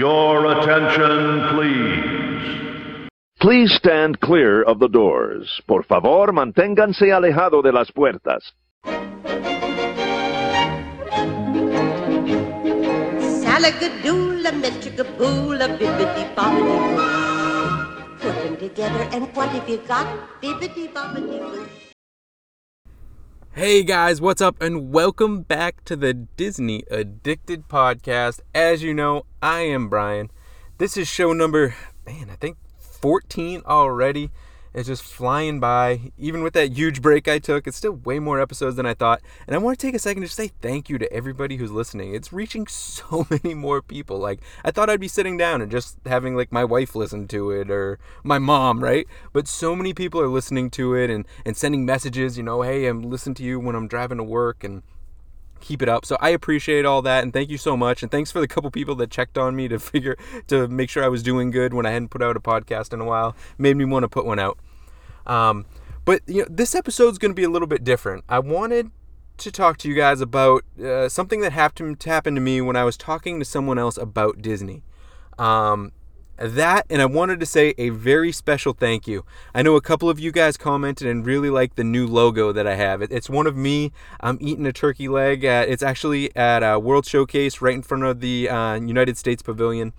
Your attention, please. Please stand clear of the doors. Por favor, manténganse alejado de las puertas. Salagadoola, metricaboola, bibbidi bobbidi boo. Put them together, and what have you got? Bibbidi bobbidi boo. Hey guys, what's up, and welcome back to the Disney Addicted Podcast. As you know, I am Brian. This is show number, man, I think 14 already. It's just flying by. Even with that huge break I took, it's still way more episodes than I thought. And I want to take a second to say thank you to everybody who's listening. It's reaching so many more people. Like, I thought I'd be sitting down and just having, like, my wife listen to it or my mom, right? But so many people are listening to it and, and sending messages, you know, hey, I'm listening to you when I'm driving to work and keep it up. So I appreciate all that and thank you so much. And thanks for the couple people that checked on me to figure to make sure I was doing good when I hadn't put out a podcast in a while. Made me want to put one out. Um, but you know, this episode is going to be a little bit different. I wanted to talk to you guys about uh, something that happened to happen to me when I was talking to someone else about Disney. Um, that and I wanted to say a very special thank you. I know a couple of you guys commented and really like the new logo that I have. It's one of me. I'm eating a turkey leg. At, it's actually at a World Showcase right in front of the uh, United States Pavilion.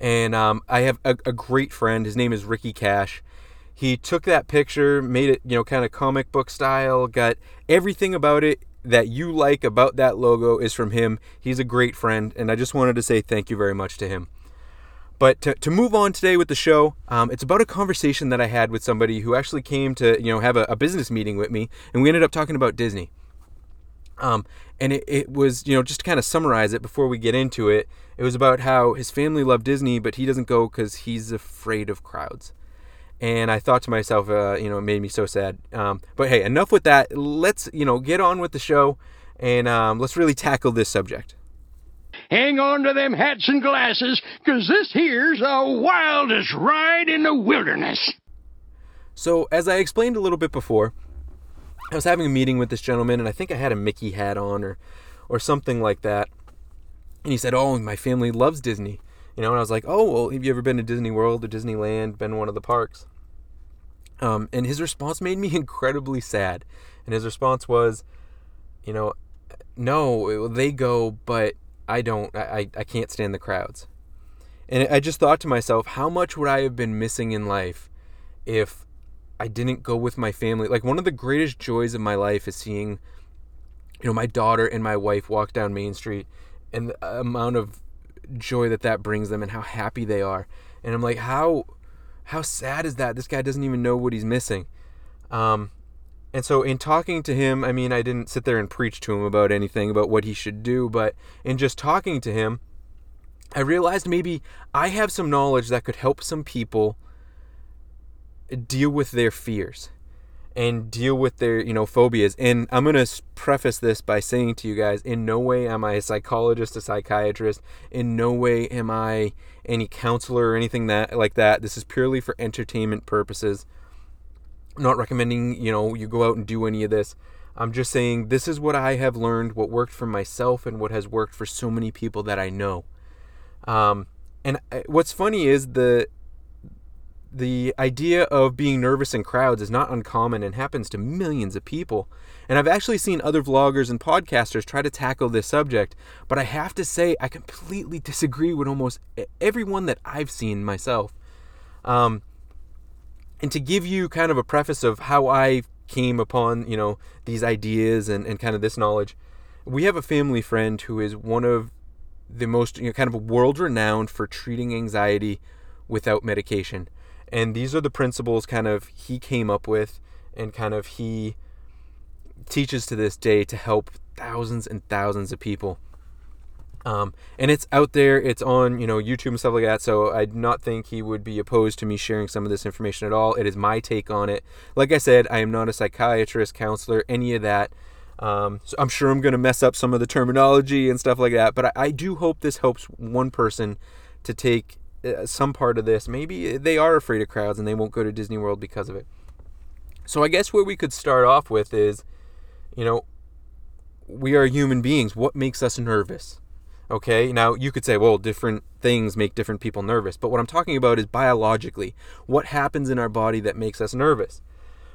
And um, I have a, a great friend. His name is Ricky Cash. He took that picture, made it, you know, kind of comic book style, got everything about it that you like about that logo is from him. He's a great friend, and I just wanted to say thank you very much to him. But to, to move on today with the show, um, it's about a conversation that I had with somebody who actually came to you know have a, a business meeting with me, and we ended up talking about Disney. Um, and it, it was you know just to kind of summarize it before we get into it, it was about how his family loved Disney, but he doesn't go because he's afraid of crowds. And I thought to myself, uh, you know, it made me so sad. Um, but hey, enough with that. Let's you know get on with the show, and um, let's really tackle this subject. Hang on to them hats and glasses, 'cause this here's the wildest ride in the wilderness. So, as I explained a little bit before, I was having a meeting with this gentleman, and I think I had a Mickey hat on or, or something like that. And he said, "Oh, my family loves Disney," you know. And I was like, "Oh, well, have you ever been to Disney World or Disneyland? Been one of the parks?" Um, and his response made me incredibly sad. And his response was, "You know, no, they go, but I don't. I, I can't stand the crowds." And I just thought to myself, how much would I have been missing in life if I didn't go with my family? Like one of the greatest joys of my life is seeing, you know, my daughter and my wife walk down Main Street, and the amount of joy that that brings them, and how happy they are. And I'm like, how how sad is that? This guy doesn't even know what he's missing. Um, and so, in talking to him, I mean, I didn't sit there and preach to him about anything about what he should do, but in just talking to him, I realized maybe I have some knowledge that could help some people deal with their fears and deal with their, you know, phobias. And I'm going to preface this by saying to you guys, in no way am I a psychologist, a psychiatrist. In no way am I any counselor or anything that like that. This is purely for entertainment purposes. Not recommending, you know, you go out and do any of this. I'm just saying this is what I have learned, what worked for myself and what has worked for so many people that I know. Um, and I- what's funny is the the idea of being nervous in crowds is not uncommon and happens to millions of people. And I've actually seen other vloggers and podcasters try to tackle this subject, but I have to say I completely disagree with almost everyone that I've seen myself. Um, and to give you kind of a preface of how I came upon, you know, these ideas and, and kind of this knowledge, we have a family friend who is one of the most, you know, kind of world renowned for treating anxiety without medication. And these are the principles kind of he came up with and kind of he teaches to this day to help thousands and thousands of people. Um, and it's out there, it's on, you know, YouTube and stuff like that. So I do not think he would be opposed to me sharing some of this information at all. It is my take on it. Like I said, I am not a psychiatrist, counselor, any of that. Um, so I'm sure I'm going to mess up some of the terminology and stuff like that. But I, I do hope this helps one person to take uh, some part of this. Maybe they are afraid of crowds and they won't go to Disney World because of it. So I guess where we could start off with is, you know, we are human beings. What makes us nervous? Okay, now you could say, well, different things make different people nervous, but what I'm talking about is biologically what happens in our body that makes us nervous.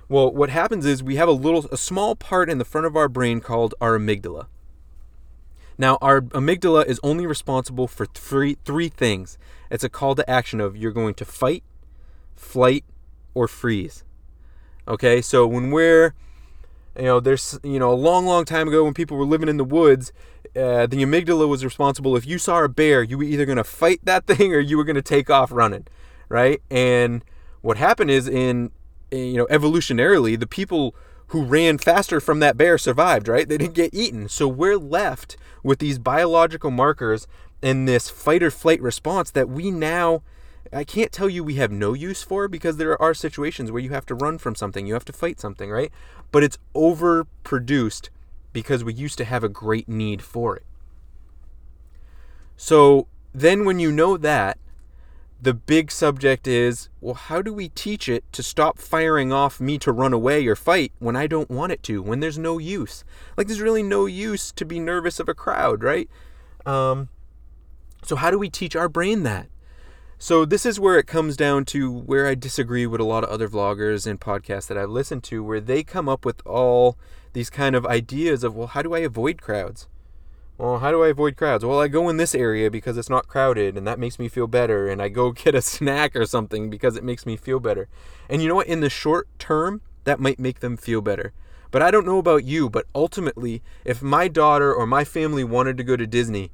Well, what happens is we have a little, a small part in the front of our brain called our amygdala. Now, our amygdala is only responsible for three three things. It's a call to action of you're going to fight, flight, or freeze. Okay, so when we're you know, there's you know a long, long time ago when people were living in the woods, uh, the amygdala was responsible. If you saw a bear, you were either going to fight that thing or you were going to take off running, right? And what happened is in you know evolutionarily, the people who ran faster from that bear survived, right? They didn't get eaten. So we're left with these biological markers and this fight or flight response that we now I can't tell you we have no use for because there are situations where you have to run from something, you have to fight something, right? But it's overproduced because we used to have a great need for it. So then when you know that, the big subject is well, how do we teach it to stop firing off me to run away or fight when I don't want it to, when there's no use? Like, there's really no use to be nervous of a crowd, right? Um, so, how do we teach our brain that? So, this is where it comes down to where I disagree with a lot of other vloggers and podcasts that I've listened to, where they come up with all these kind of ideas of, well, how do I avoid crowds? Well, how do I avoid crowds? Well, I go in this area because it's not crowded and that makes me feel better. And I go get a snack or something because it makes me feel better. And you know what? In the short term, that might make them feel better. But I don't know about you, but ultimately, if my daughter or my family wanted to go to Disney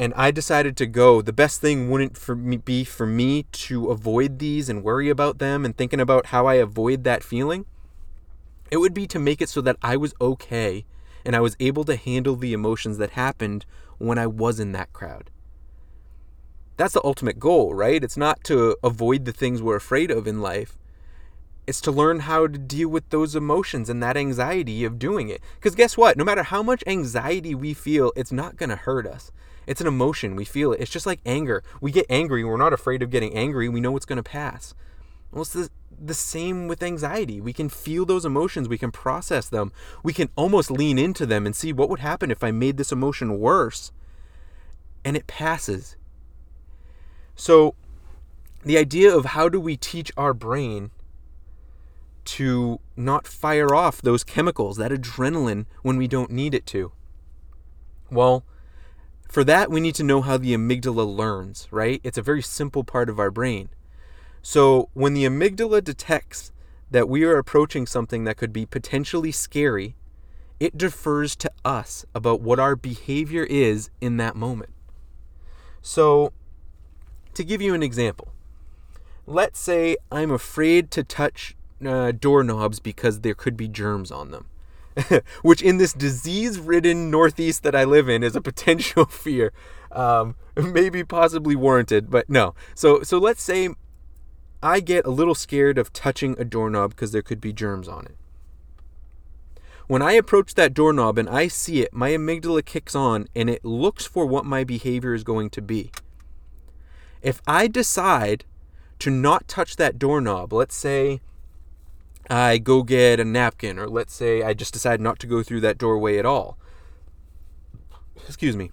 and I decided to go, the best thing wouldn't for me be for me to avoid these and worry about them and thinking about how I avoid that feeling. It would be to make it so that I was okay and I was able to handle the emotions that happened when I was in that crowd. That's the ultimate goal, right? It's not to avoid the things we're afraid of in life. It's to learn how to deal with those emotions and that anxiety of doing it. Because guess what? No matter how much anxiety we feel, it's not going to hurt us. It's an emotion. We feel it. It's just like anger. We get angry. We're not afraid of getting angry. We know it's going to pass. Well, it's the, the same with anxiety. We can feel those emotions, we can process them, we can almost lean into them and see what would happen if I made this emotion worse. And it passes. So, the idea of how do we teach our brain to not fire off those chemicals, that adrenaline, when we don't need it to? Well, for that, we need to know how the amygdala learns, right? It's a very simple part of our brain. So when the amygdala detects that we are approaching something that could be potentially scary, it defers to us about what our behavior is in that moment. So, to give you an example, let's say I'm afraid to touch uh, doorknobs because there could be germs on them. Which, in this disease ridden Northeast that I live in, is a potential fear. Um, maybe possibly warranted, but no. So, so let's say I get a little scared of touching a doorknob because there could be germs on it. When I approach that doorknob and I see it, my amygdala kicks on and it looks for what my behavior is going to be. If I decide to not touch that doorknob, let's say I go get a napkin, or let's say I just decide not to go through that doorway at all. Excuse me.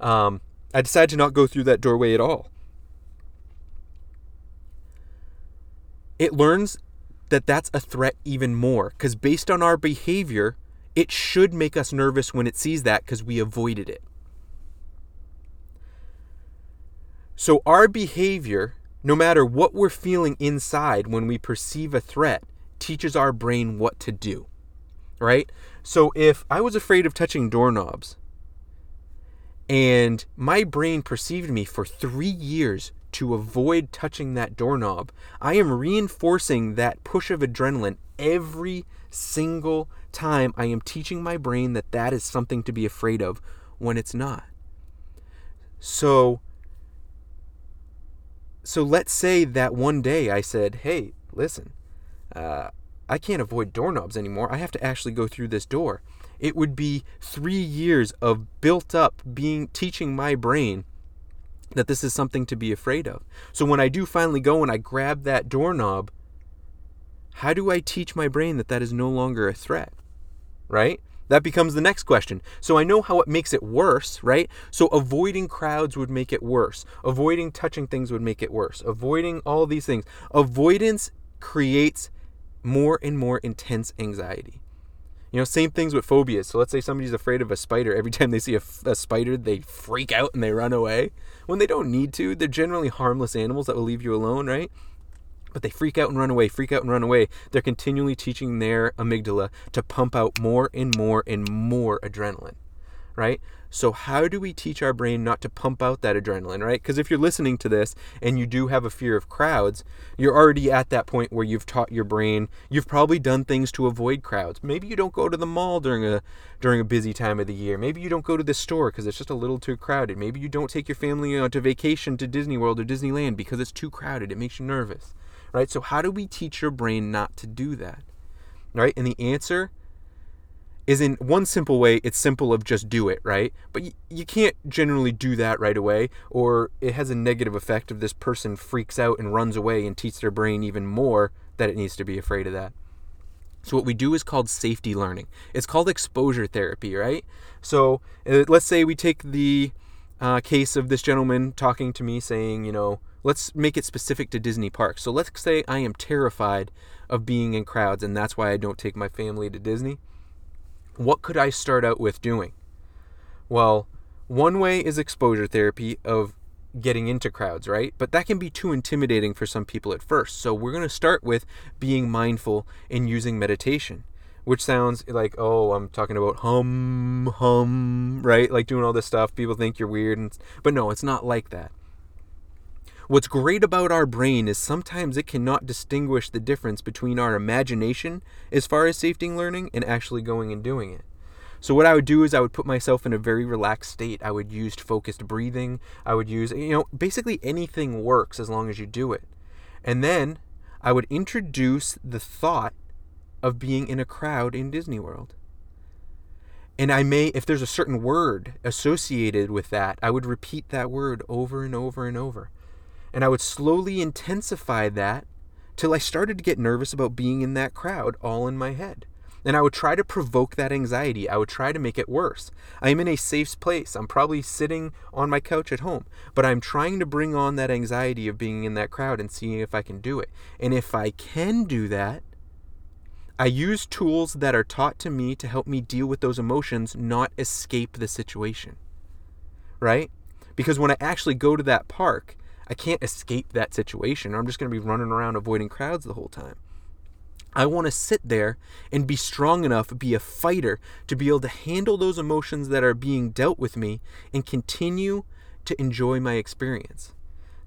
Um, I decide to not go through that doorway at all. It learns that that's a threat even more because based on our behavior, it should make us nervous when it sees that because we avoided it. So, our behavior, no matter what we're feeling inside when we perceive a threat, teaches our brain what to do. Right? So, if I was afraid of touching doorknobs and my brain perceived me for three years to avoid touching that doorknob, I am reinforcing that push of adrenaline every single time I am teaching my brain that that is something to be afraid of when it's not. So so let's say that one day I said, "Hey, listen, uh, I can't avoid doorknobs anymore. I have to actually go through this door." It would be three years of built up being teaching my brain that this is something to be afraid of. So when I do finally go and I grab that doorknob, how do I teach my brain that that is no longer a threat? Right? That becomes the next question. So I know how it makes it worse, right? So avoiding crowds would make it worse. Avoiding touching things would make it worse. Avoiding all these things. Avoidance creates more and more intense anxiety. You know, same things with phobias. So let's say somebody's afraid of a spider. Every time they see a, a, spider, they freak out and they run away. When they don't need to, they're generally harmless animals that will leave you alone, right? but they freak out and run away, freak out and run away. They're continually teaching their amygdala to pump out more and more and more adrenaline, right? So, how do we teach our brain not to pump out that adrenaline, right? Because if you're listening to this and you do have a fear of crowds, you're already at that point where you've taught your brain, you've probably done things to avoid crowds. Maybe you don't go to the mall during a during a busy time of the year. Maybe you don't go to the store because it's just a little too crowded. Maybe you don't take your family on to vacation to Disney World or Disneyland because it's too crowded. It makes you nervous right? So, how do we teach your brain not to do that, right? And the answer is in one simple way, it's simple of just do it, right? But you, you can't generally do that right away, or it has a negative effect if this person freaks out and runs away and teach their brain even more that it needs to be afraid of that. So, what we do is called safety learning. It's called exposure therapy, right? So, uh, let's say we take the uh, case of this gentleman talking to me saying, you know, Let's make it specific to Disney parks. So let's say I am terrified of being in crowds and that's why I don't take my family to Disney. What could I start out with doing? Well, one way is exposure therapy of getting into crowds, right? But that can be too intimidating for some people at first. So we're going to start with being mindful and using meditation, which sounds like, oh, I'm talking about hum, hum, right? Like doing all this stuff. People think you're weird. And, but no, it's not like that. What's great about our brain is sometimes it cannot distinguish the difference between our imagination as far as safety and learning and actually going and doing it. So what I would do is I would put myself in a very relaxed state. I would use focused breathing. I would use, you know, basically anything works as long as you do it. And then I would introduce the thought of being in a crowd in Disney World. And I may, if there's a certain word associated with that, I would repeat that word over and over and over. And I would slowly intensify that till I started to get nervous about being in that crowd all in my head. And I would try to provoke that anxiety. I would try to make it worse. I am in a safe place. I'm probably sitting on my couch at home, but I'm trying to bring on that anxiety of being in that crowd and seeing if I can do it. And if I can do that, I use tools that are taught to me to help me deal with those emotions, not escape the situation. Right? Because when I actually go to that park, I can't escape that situation or I'm just going to be running around avoiding crowds the whole time. I want to sit there and be strong enough, be a fighter, to be able to handle those emotions that are being dealt with me and continue to enjoy my experience.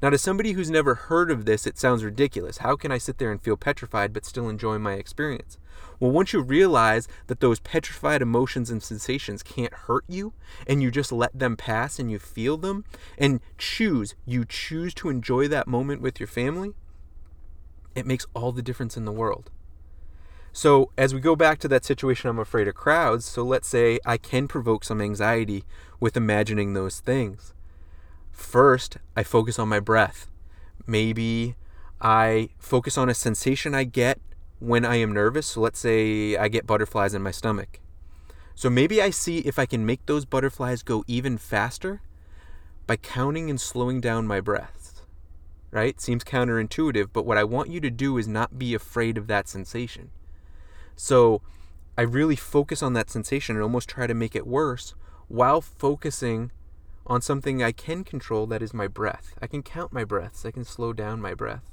Now, to somebody who's never heard of this, it sounds ridiculous. How can I sit there and feel petrified but still enjoy my experience? Well, once you realize that those petrified emotions and sensations can't hurt you, and you just let them pass and you feel them, and choose, you choose to enjoy that moment with your family, it makes all the difference in the world. So, as we go back to that situation, I'm afraid of crowds. So, let's say I can provoke some anxiety with imagining those things. First, I focus on my breath. Maybe I focus on a sensation I get when I am nervous. So let's say I get butterflies in my stomach. So maybe I see if I can make those butterflies go even faster by counting and slowing down my breath. Right? Seems counterintuitive, but what I want you to do is not be afraid of that sensation. So I really focus on that sensation and almost try to make it worse while focusing on something I can control that is my breath. I can count my breaths, I can slow down my breath.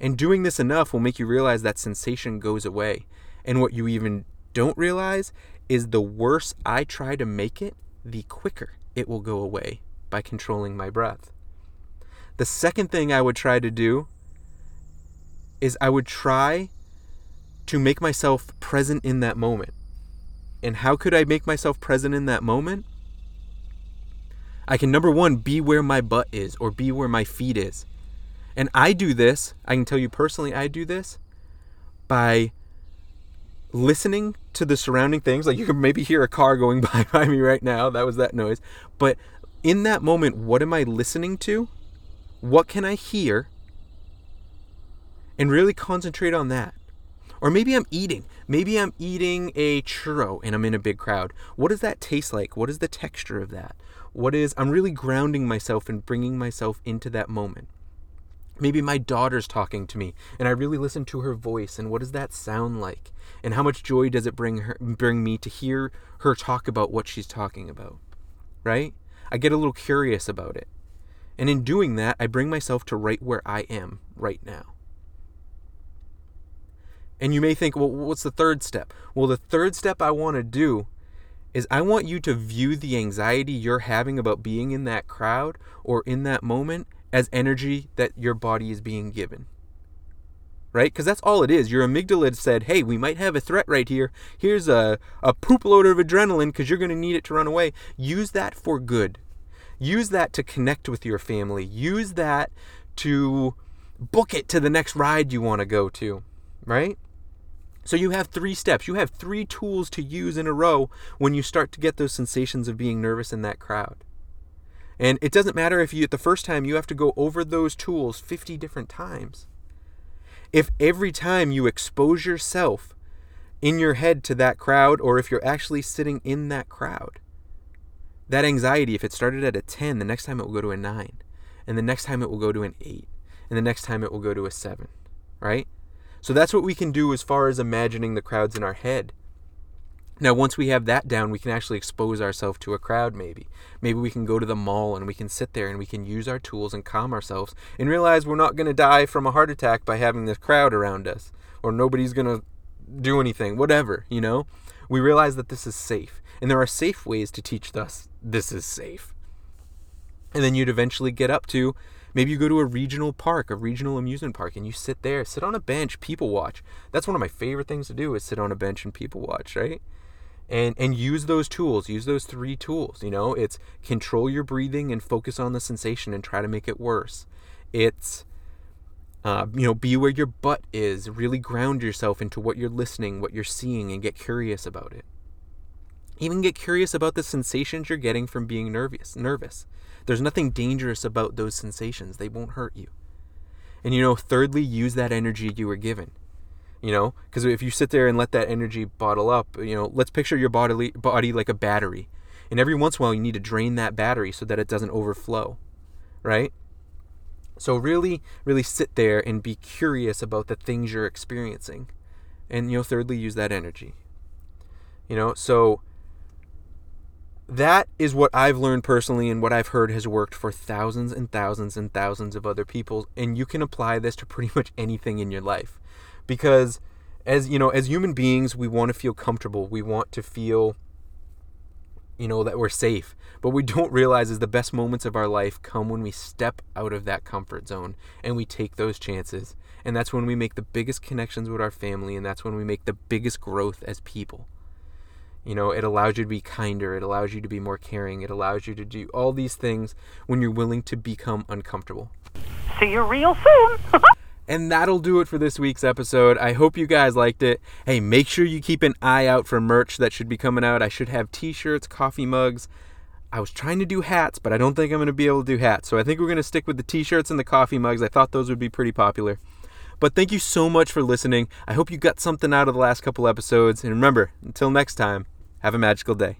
And doing this enough will make you realize that sensation goes away. And what you even don't realize is the worse I try to make it, the quicker it will go away by controlling my breath. The second thing I would try to do is I would try to make myself present in that moment. And how could I make myself present in that moment? I can number one be where my butt is or be where my feet is. And I do this, I can tell you personally, I do this by listening to the surrounding things. Like you can maybe hear a car going by by me right now. That was that noise. But in that moment, what am I listening to? What can I hear? And really concentrate on that. Or maybe I'm eating. Maybe I'm eating a churro and I'm in a big crowd. What does that taste like? What is the texture of that? What is, I'm really grounding myself and bringing myself into that moment. Maybe my daughter's talking to me and I really listen to her voice and what does that sound like? And how much joy does it bring her bring me to hear her talk about what she's talking about? Right? I get a little curious about it. And in doing that, I bring myself to right where I am right now. And you may think, well, what's the third step? Well, the third step I want to do is I want you to view the anxiety you're having about being in that crowd or in that moment as energy that your body is being given. Right? Because that's all it is. Your amygdala said, hey, we might have a threat right here. Here's a, a poop load of adrenaline because you're going to need it to run away. Use that for good. Use that to connect with your family. Use that to book it to the next ride you want to go to. Right? So you have three steps. You have three tools to use in a row when you start to get those sensations of being nervous in that crowd. And it doesn't matter if you, at the first time, you have to go over those tools 50 different times. If every time you expose yourself in your head to that crowd, or if you're actually sitting in that crowd, that anxiety, if it started at a 10, the next time it will go to a 9. And the next time it will go to an 8. And the next time it will go to a 7. Right? So that's what we can do as far as imagining the crowds in our head. Now, once we have that down, we can actually expose ourselves to a crowd, maybe. Maybe we can go to the mall and we can sit there and we can use our tools and calm ourselves and realize we're not going to die from a heart attack by having this crowd around us or nobody's going to do anything, whatever, you know? We realize that this is safe. And there are safe ways to teach us this is safe. And then you'd eventually get up to Maybe you go to a regional park, a regional amusement park, and you sit there, sit on a bench, people watch. That's one of my favorite things to do is sit on a bench and people watch, right? And and use those tools, use those three tools, you know? It's control your breathing and focus on the sensation and try to make it worse. It's uh, you know, be where your butt is. Really ground yourself into what you're listening, what you're seeing, and get curious about it. Even get curious about the sensations you're getting from being nervous. Nervous. There's nothing dangerous about those sensations. They won't hurt you. And you know, thirdly, use that energy you were given. You know, because if you sit there and let that energy bottle up, you know, let's picture your body body like a battery. And every once in a while you need to drain that battery so that it doesn't overflow. Right? So really, really sit there and be curious about the things you're experiencing. And you know, thirdly, use that energy. You know, so that is what I've learned personally and what I've heard has worked for thousands and thousands and thousands of other people and you can apply this to pretty much anything in your life. Because as you know as human beings we want to feel comfortable. We want to feel you know that we're safe. But we don't realize is the best moments of our life come when we step out of that comfort zone and we take those chances. And that's when we make the biggest connections with our family and that's when we make the biggest growth as people you know, it allows you to be kinder, it allows you to be more caring, it allows you to do all these things when you're willing to become uncomfortable. See you real soon. And that'll do it for this week's episode. I hope you guys liked it. Hey, make sure you keep an eye out for merch that should be coming out. I should have t shirts, coffee mugs. I was trying to do hats, but I don't think I'm going to be able to do hats. So I think we're going to stick with the t shirts and the coffee mugs. I thought those would be pretty popular. But thank you so much for listening. I hope you got something out of the last couple episodes. And remember, until next time, have a magical day.